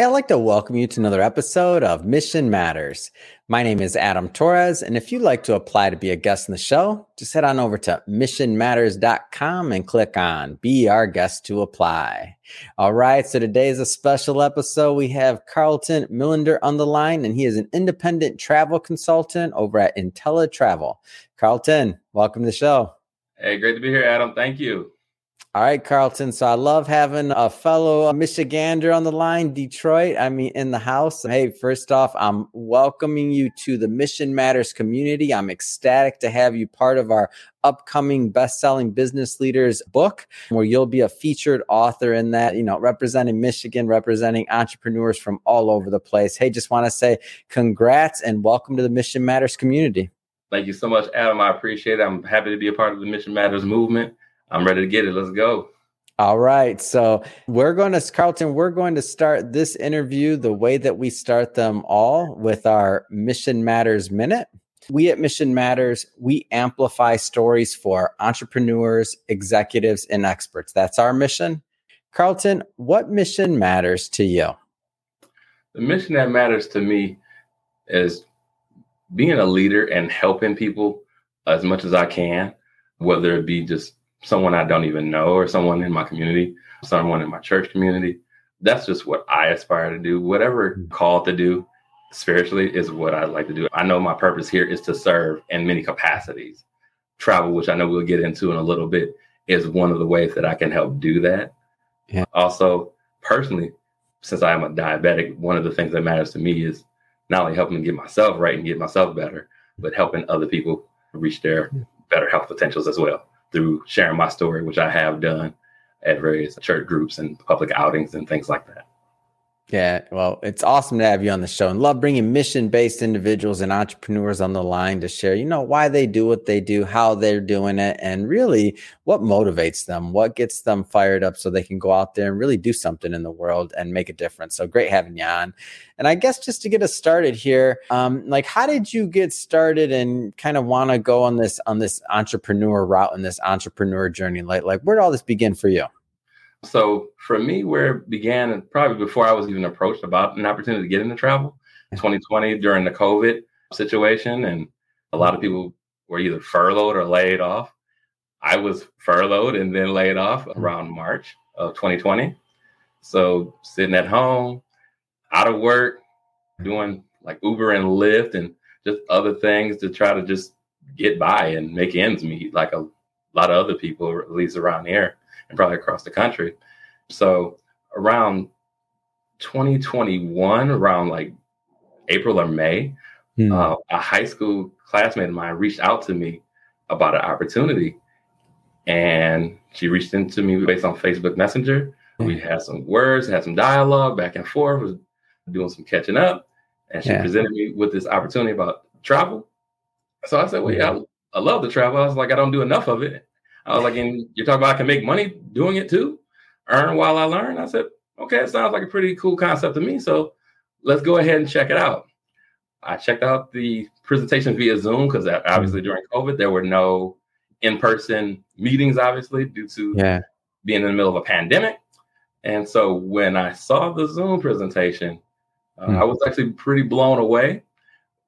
Hey, I'd like to welcome you to another episode of Mission Matters. My name is Adam Torres, and if you'd like to apply to be a guest in the show, just head on over to missionmatters.com and click on Be Our Guest to apply. All right, so today's a special episode. We have Carlton Millinder on the line, and he is an independent travel consultant over at InteleTravel. Carlton, welcome to the show. Hey, great to be here, Adam. Thank you. All right, Carlton. So I love having a fellow Michigander on the line, Detroit. I mean, in the house. Hey, first off, I'm welcoming you to the Mission Matters community. I'm ecstatic to have you part of our upcoming best-selling business leaders book where you'll be a featured author in that you know representing michigan representing entrepreneurs from all over the place hey just want to say congrats and welcome to the mission matters community thank you so much adam i appreciate it i'm happy to be a part of the mission matters movement I'm ready to get it. Let's go. All right. So we're going to, Carlton, we're going to start this interview the way that we start them all with our Mission Matters Minute. We at Mission Matters, we amplify stories for entrepreneurs, executives, and experts. That's our mission. Carlton, what mission matters to you? The mission that matters to me is being a leader and helping people as much as I can, whether it be just someone I don't even know or someone in my community, someone in my church community. That's just what I aspire to do. Whatever hmm. called to do spiritually is what I'd like to do. I know my purpose here is to serve in many capacities. Travel, which I know we'll get into in a little bit, is one of the ways that I can help do that. Yeah. Also, personally, since I am a diabetic, one of the things that matters to me is not only helping get myself right and get myself better, but helping other people reach their better health potentials as well through sharing my story, which I have done at various church groups and public outings and things like that. Yeah, well, it's awesome to have you on the show and love bringing mission based individuals and entrepreneurs on the line to share, you know, why they do what they do, how they're doing it, and really what motivates them, what gets them fired up so they can go out there and really do something in the world and make a difference. So great having you on. And I guess just to get us started here, um, like how did you get started and kind of want to go on this on this entrepreneur route and this entrepreneur journey? Like, like where did all this begin for you? So for me, where it began, and probably before I was even approached about an opportunity to get into travel, 2020 during the COVID situation, and a lot of people were either furloughed or laid off. I was furloughed and then laid off mm. around March of 2020. So sitting at home, out of work, doing like Uber and Lyft and just other things to try to just get by and make ends meet, like a lot of other people, at least around here and probably across the country. So around 2021, around like April or May, hmm. uh, a high school classmate of mine reached out to me about an opportunity. And she reached into me based on Facebook Messenger. Hmm. We had some words, had some dialogue back and forth, was doing some catching up. And she yeah. presented me with this opportunity about travel. So I said, Well, yeah, I, I love to travel. I was like, I don't do enough of it. I was like, and you're talking about I can make money doing it too, earn while I learn. I said, okay, it sounds like a pretty cool concept to me. So let's go ahead and check it out. I checked out the presentation via Zoom because obviously during COVID there were no in-person meetings, obviously due to yeah. being in the middle of a pandemic. And so when I saw the Zoom presentation, uh, mm. I was actually pretty blown away.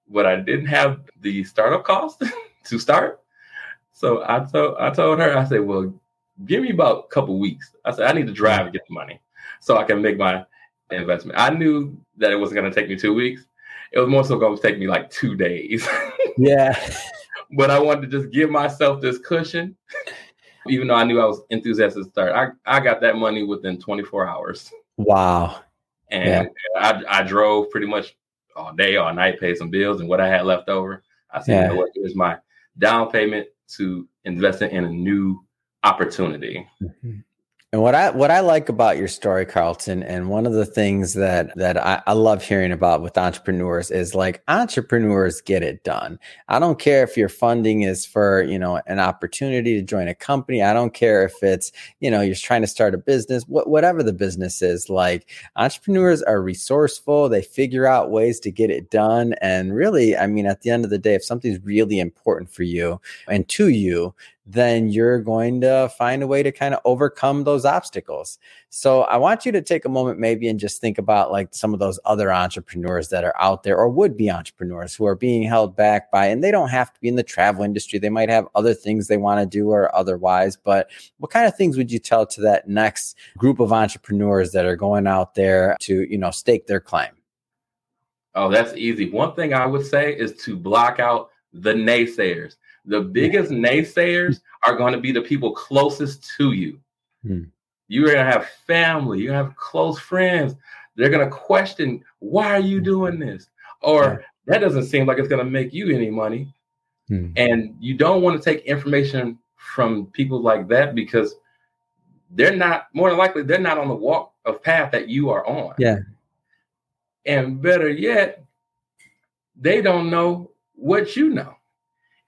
But I didn't have the startup cost to start. So I told I told her, I said, well, give me about a couple weeks. I said, I need to drive and get the money so I can make my investment. I knew that it wasn't going to take me two weeks. It was more so going to take me like two days. yeah. but I wanted to just give myself this cushion, even though I knew I was enthusiastic to start. I, I got that money within 24 hours. Wow. And yeah. I, I drove pretty much all day, all night, paid some bills, and what I had left over, I said, yeah. you know what, here's my down payment to investing in a new opportunity. Mm-hmm. And what I what I like about your story, Carlton, and one of the things that that I, I, love hearing about with entrepreneurs is like entrepreneurs get it done. I don't care if your funding is for you know an opportunity to join a company. I don't care if it's you know you're trying to start a business. Wh- whatever the business is, like entrepreneurs are resourceful. They figure out ways to get it done. And really, I mean, at the end of the day, if something's really important for you and to you, then you're going to find a way to kind of overcome those obstacles. So I want you to take a moment maybe and just think about like some of those other entrepreneurs that are out there or would be entrepreneurs who are being held back by, and they don't have to be in the travel industry. They might have other things they want to do or otherwise, but what kind of things would you tell to that next group of entrepreneurs that are going out there to, you know, stake their claim? Oh, that's easy. One thing I would say is to block out the naysayers. The biggest naysayers are going to be the people closest to you. Hmm. You're going to have family, you have close friends. They're going to question, why are you hmm. doing this? Or that doesn't seem like it's going to make you any money. Hmm. And you don't want to take information from people like that because they're not more than likely they're not on the walk of path that you are on. Yeah. And better yet, they don't know what you know.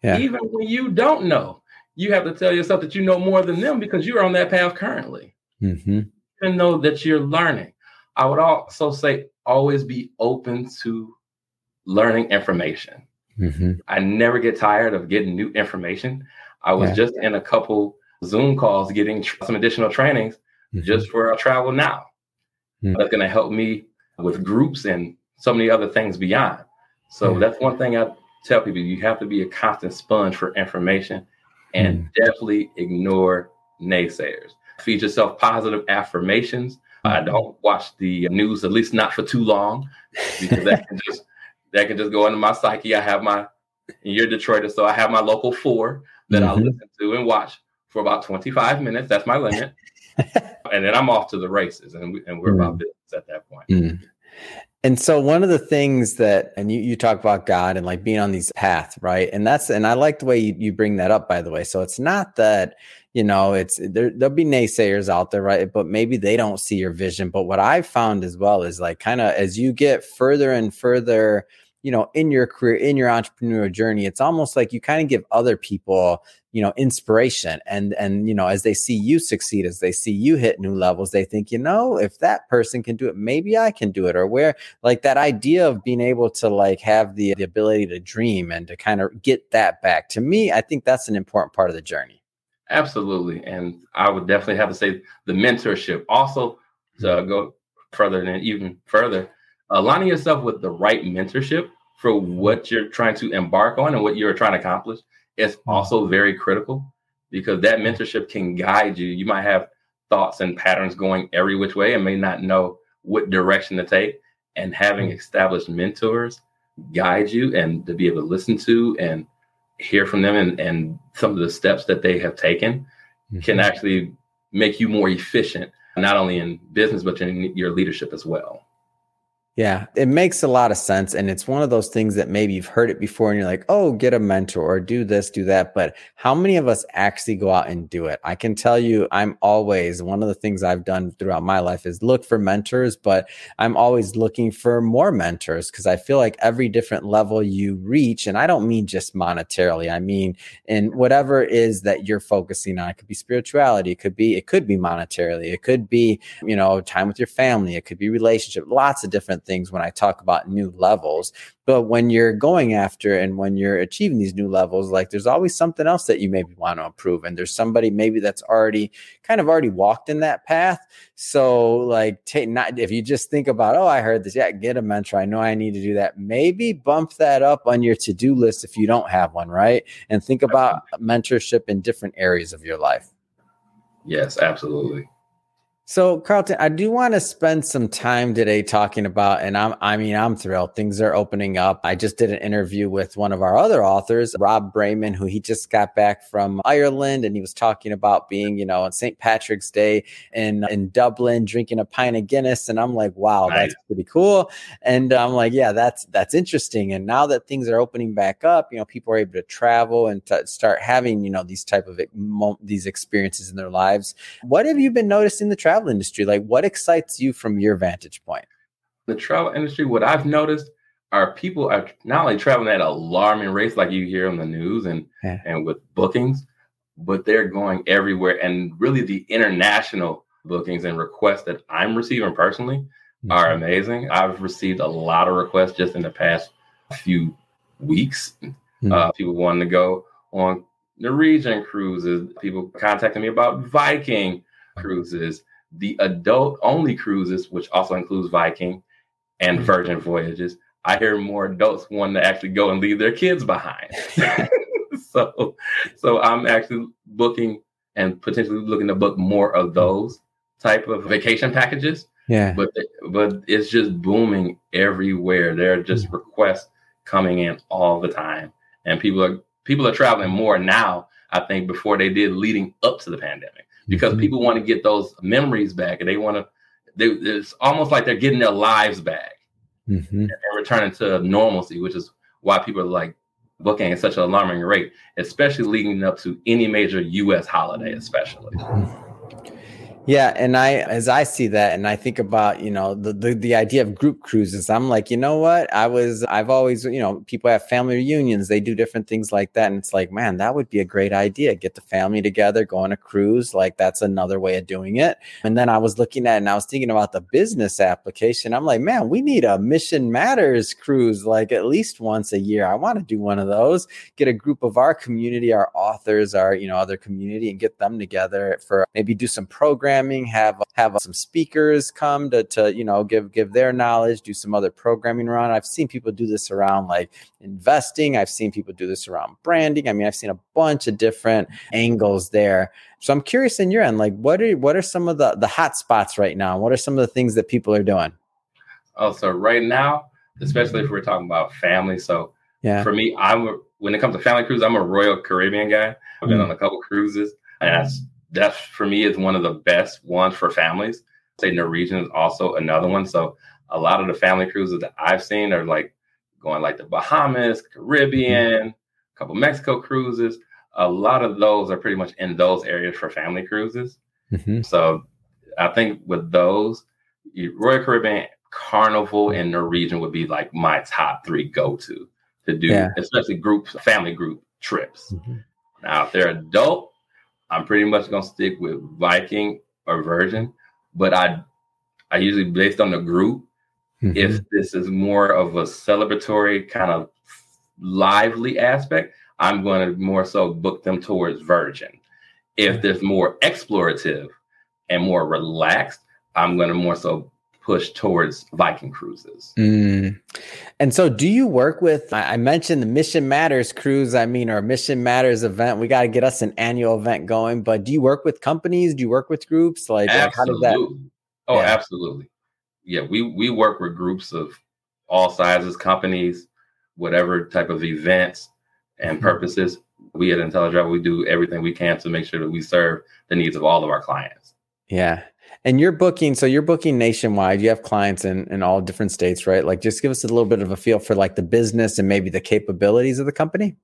Yeah. Even when you don't know, you have to tell yourself that you know more than them because you're on that path currently. Mm-hmm. And know that you're learning. I would also say always be open to learning information. Mm-hmm. I never get tired of getting new information. I was yeah. just in a couple Zoom calls getting tr- some additional trainings mm-hmm. just for our travel now. Mm-hmm. That's going to help me with groups and so many other things beyond. So that's one thing I tell people you have to be a constant sponge for information and mm. definitely ignore naysayers. Feed yourself positive affirmations. I mm. don't watch the news, at least not for too long, because that can just that can just go into my psyche. I have my you're Detroiter, so I have my local four that mm-hmm. I listen to and watch for about 25 minutes. That's my limit. and then I'm off to the races, and, we, and we're mm. about business at that point. Mm. And so one of the things that, and you, you talk about God and like being on these paths, right? And that's, and I like the way you, you bring that up, by the way. So it's not that, you know, it's there, there'll be naysayers out there, right? But maybe they don't see your vision. But what I've found as well is like kind of as you get further and further, you know, in your career, in your entrepreneurial journey, it's almost like you kind of give other people you know inspiration and and you know as they see you succeed as they see you hit new levels they think you know if that person can do it maybe i can do it or where like that idea of being able to like have the, the ability to dream and to kind of get that back to me i think that's an important part of the journey absolutely and i would definitely have to say the mentorship also to mm-hmm. go further than even further aligning yourself with the right mentorship for mm-hmm. what you're trying to embark on and what you're trying to accomplish it's hmm. also very critical because that mentorship can guide you. You might have thoughts and patterns going every which way and may not know what direction to take. And having hmm. established mentors guide you and to be able to listen to and hear from them and, and some of the steps that they have taken mm-hmm. can actually make you more efficient, not only in business, but in your leadership as well. Yeah, it makes a lot of sense. And it's one of those things that maybe you've heard it before and you're like, oh, get a mentor or do this, do that. But how many of us actually go out and do it? I can tell you, I'm always one of the things I've done throughout my life is look for mentors, but I'm always looking for more mentors because I feel like every different level you reach, and I don't mean just monetarily, I mean in whatever is that you're focusing on. It could be spirituality, it could be, it could be monetarily, it could be, you know, time with your family, it could be relationship, lots of different things when I talk about new levels. But when you're going after and when you're achieving these new levels, like there's always something else that you maybe want to improve. And there's somebody maybe that's already kind of already walked in that path. So like take not if you just think about, oh, I heard this, yeah, get a mentor. I know I need to do that. Maybe bump that up on your to-do list if you don't have one, right? And think about mentorship in different areas of your life. Yes, absolutely. So, Carlton, I do want to spend some time today talking about, and I'm, I mean, I'm thrilled. Things are opening up. I just did an interview with one of our other authors, Rob Brayman, who he just got back from Ireland, and he was talking about being, you know, on St. Patrick's Day in in Dublin, drinking a pint of Guinness, and I'm like, wow, nice. that's pretty cool. And I'm like, yeah, that's that's interesting. And now that things are opening back up, you know, people are able to travel and to start having, you know, these type of these experiences in their lives. What have you been noticing the travel? Travel industry? Like, what excites you from your vantage point? The travel industry, what I've noticed are people are not only traveling at alarming rates like you hear on the news and yeah. and with bookings, but they're going everywhere. And really, the international bookings and requests that I'm receiving personally mm-hmm. are amazing. I've received a lot of requests just in the past few weeks. Mm-hmm. Uh, people wanting to go on Norwegian cruises. People contacting me about Viking cruises, the adult only cruises, which also includes Viking and mm-hmm. Virgin voyages. I hear more adults wanting to actually go and leave their kids behind. so, so I'm actually booking and potentially looking to book more of those type of vacation packages. Yeah. But but it's just booming everywhere. There are just mm-hmm. requests coming in all the time, and people are people are traveling more now. I think before they did leading up to the pandemic because mm-hmm. people want to get those memories back and they want to. They, it's almost like they're getting their lives back mm-hmm. and returning to normalcy, which is why people are like booking at such an alarming rate, especially leading up to any major U.S. holiday, especially. Mm-hmm. Yeah, and I as I see that and I think about, you know, the, the the idea of group cruises, I'm like, you know what? I was I've always, you know, people have family reunions, they do different things like that and it's like, man, that would be a great idea. Get the family together, go on a cruise, like that's another way of doing it. And then I was looking at and I was thinking about the business application. I'm like, man, we need a Mission Matters cruise like at least once a year. I want to do one of those. Get a group of our community, our authors, our, you know, other community and get them together for maybe do some programs programming, have have some speakers come to to you know give give their knowledge, do some other programming around. I've seen people do this around like investing. I've seen people do this around branding. I mean, I've seen a bunch of different angles there. So I'm curious in your end, like what are what are some of the the hot spots right now? What are some of the things that people are doing? Oh, so right now, especially if we're talking about family. So yeah, for me, I'm when it comes to family cruise, I'm a Royal Caribbean guy. I've been mm. on a couple cruises, and that's that for me is one of the best ones for families. Say Norwegian is also another one. So a lot of the family cruises that I've seen are like going like the Bahamas, Caribbean, a couple Mexico cruises. A lot of those are pretty much in those areas for family cruises. Mm-hmm. So I think with those, Royal Caribbean, Carnival, and Norwegian would be like my top three go to to do, yeah. especially group family group trips. Mm-hmm. Now, if they're adult, I'm pretty much gonna stick with Viking or Virgin, but I I usually based on the group. Mm-hmm. If this is more of a celebratory kind of lively aspect, I'm going to more so book them towards Virgin. If there's more explorative and more relaxed, I'm going to more so push towards Viking cruises. Mm. And so, do you work with? I mentioned the Mission Matters cruise. I mean, our Mission Matters event. We got to get us an annual event going. But do you work with companies? Do you work with groups? Like, like how does that? Oh, yeah. absolutely. Yeah, we we work with groups of all sizes, companies, whatever type of events and mm-hmm. purposes. We at InteleTravel, we do everything we can to make sure that we serve the needs of all of our clients. Yeah. And you're booking, so you're booking nationwide. You have clients in, in all different states, right? Like, just give us a little bit of a feel for like the business and maybe the capabilities of the company.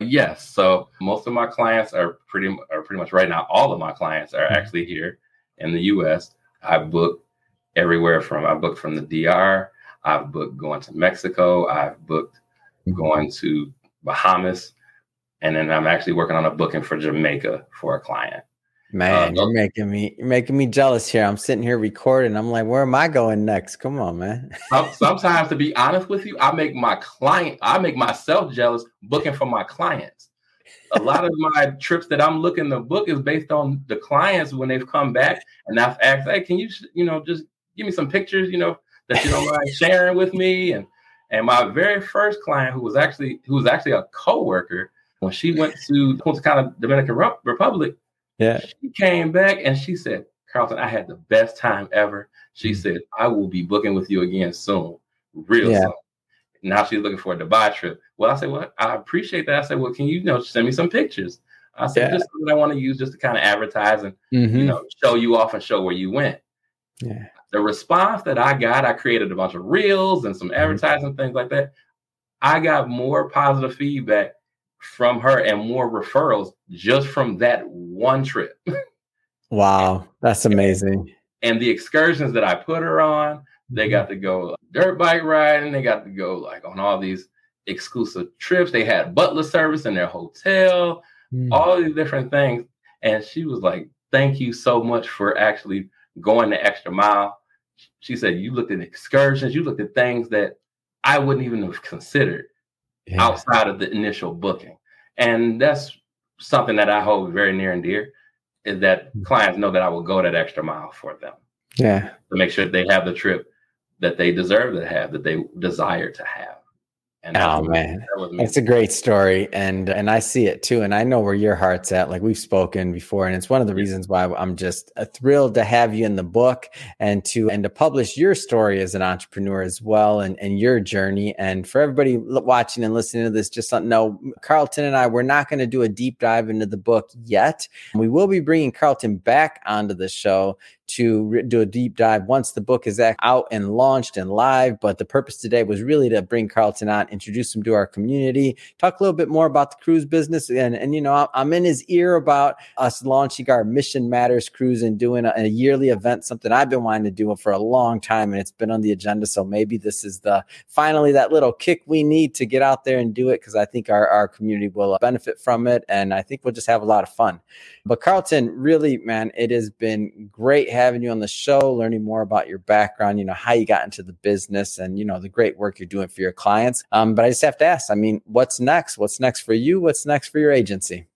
Yes. So most of my clients are pretty are pretty much right now. All of my clients are mm-hmm. actually here in the U.S. I've booked everywhere from I booked from the DR. I've booked going to Mexico. I've booked mm-hmm. going to Bahamas, and then I'm actually working on a booking for Jamaica for a client. Man, uh, you're making me you're making me jealous here. I'm sitting here recording. I'm like, where am I going next? Come on, man. Sometimes, to be honest with you, I make my client, I make myself jealous booking for my clients. A lot of my trips that I'm looking to book is based on the clients when they've come back and I've asked, hey, can you, you know, just give me some pictures, you know, that you don't mind sharing with me. And and my very first client, who was actually who was actually a coworker, when she went to Punta Cana, Dominican Republic, yeah. She came back and she said, Carlton, I had the best time ever. She mm-hmm. said, I will be booking with you again soon, real yeah. soon. Now she's looking for a Dubai trip. Well, I said, Well, I appreciate that. I said, Well, can you, you know send me some pictures? I said, yeah. just what I want to use just to kind of advertise and mm-hmm. you know show you off and show where you went. Yeah. The response that I got, I created a bunch of reels and some mm-hmm. advertising mm-hmm. things like that. I got more positive feedback from her and more referrals just from that one trip. wow, that's amazing. And the excursions that I put her on, they mm-hmm. got to go dirt bike riding, they got to go like on all these exclusive trips. They had butler service in their hotel, mm. all these different things. And she was like, Thank you so much for actually going the extra mile. She said, You looked at excursions, you looked at things that I wouldn't even have considered yeah. outside of the initial booking. And that's something that I hold very near and dear is that mm. clients know that I will go that extra mile for them. Yeah. To make sure they have the trip that they deserve to have, that they desire to have. And oh man, it's a great story, and and I see it too, and I know where your heart's at. Like we've spoken before, and it's one of the reasons why I'm just uh, thrilled to have you in the book and to and to publish your story as an entrepreneur as well, and and your journey. And for everybody watching and listening to this, just know Carlton and I we're not going to do a deep dive into the book yet. We will be bringing Carlton back onto the show to re- do a deep dive once the book is out and launched and live. But the purpose today was really to bring Carlton on, introduce him to our community, talk a little bit more about the cruise business. And, and you know, I'm in his ear about us launching our Mission Matters cruise and doing a, a yearly event, something I've been wanting to do for a long time. And it's been on the agenda. So maybe this is the finally that little kick we need to get out there and do it because I think our, our community will benefit from it. And I think we'll just have a lot of fun. But Carlton, really, man, it has been great having you on the show, learning more about your background, you know, how you got into the business and, you know, the great work you're doing for your clients. Um, but I just have to ask, I mean, what's next? What's next for you? What's next for your agency?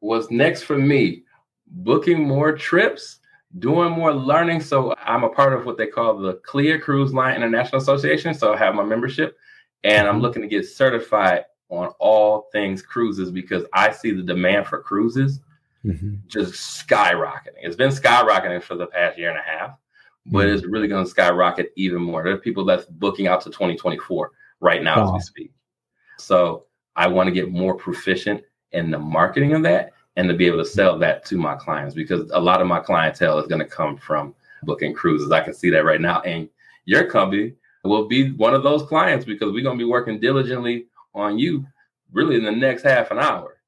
What's next for me? Booking more trips, doing more learning. So I'm a part of what they call the CLIA Cruise Line International Association. So I have my membership and I'm mm-hmm. looking to get certified on all things cruises because I see the demand for cruises mm-hmm. just skyrocketing. It's been skyrocketing for the past year and a half, but mm-hmm. it's really going to skyrocket even more. There are people that's booking out to 2024 right now as we speak. So I want to get more proficient in the marketing of that and to be able to sell that to my clients because a lot of my clientele is going to come from booking cruises. I can see that right now. And your company will be one of those clients because we're going to be working diligently on you really in the next half an hour.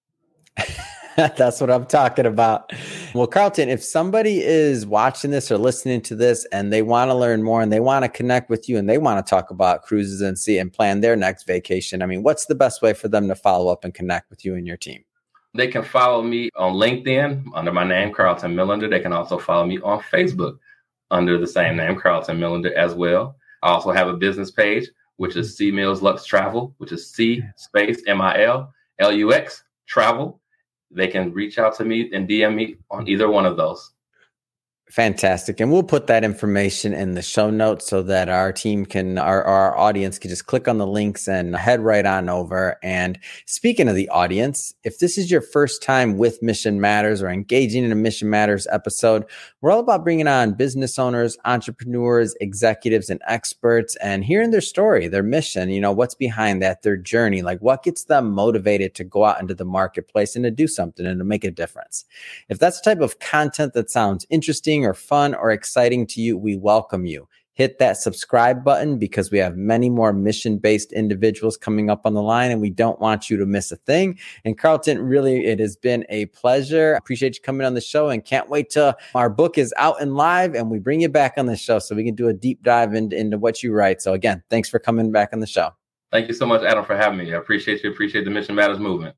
That's what I'm talking about. Well, Carlton, if somebody is watching this or listening to this and they want to learn more and they want to connect with you and they want to talk about cruises and see and plan their next vacation, I mean, what's the best way for them to follow up and connect with you and your team? They can follow me on LinkedIn under my name, Carlton Millinder. They can also follow me on Facebook under the same name, Carlton Millinder, as well. I also have a business page, which is C Mills Lux Travel, which is C space M I L L U X Travel they can reach out to me and DM me on either one of those. Fantastic. And we'll put that information in the show notes so that our team can, our, our audience can just click on the links and head right on over. And speaking of the audience, if this is your first time with Mission Matters or engaging in a Mission Matters episode, we're all about bringing on business owners, entrepreneurs, executives, and experts and hearing their story, their mission, you know, what's behind that, their journey, like what gets them motivated to go out into the marketplace and to do something and to make a difference. If that's the type of content that sounds interesting, or fun or exciting to you, we welcome you. Hit that subscribe button because we have many more mission based individuals coming up on the line and we don't want you to miss a thing. And Carlton, really, it has been a pleasure. Appreciate you coming on the show and can't wait till our book is out and live and we bring you back on the show so we can do a deep dive into, into what you write. So, again, thanks for coming back on the show. Thank you so much, Adam, for having me. I appreciate you. Appreciate the Mission Matters movement.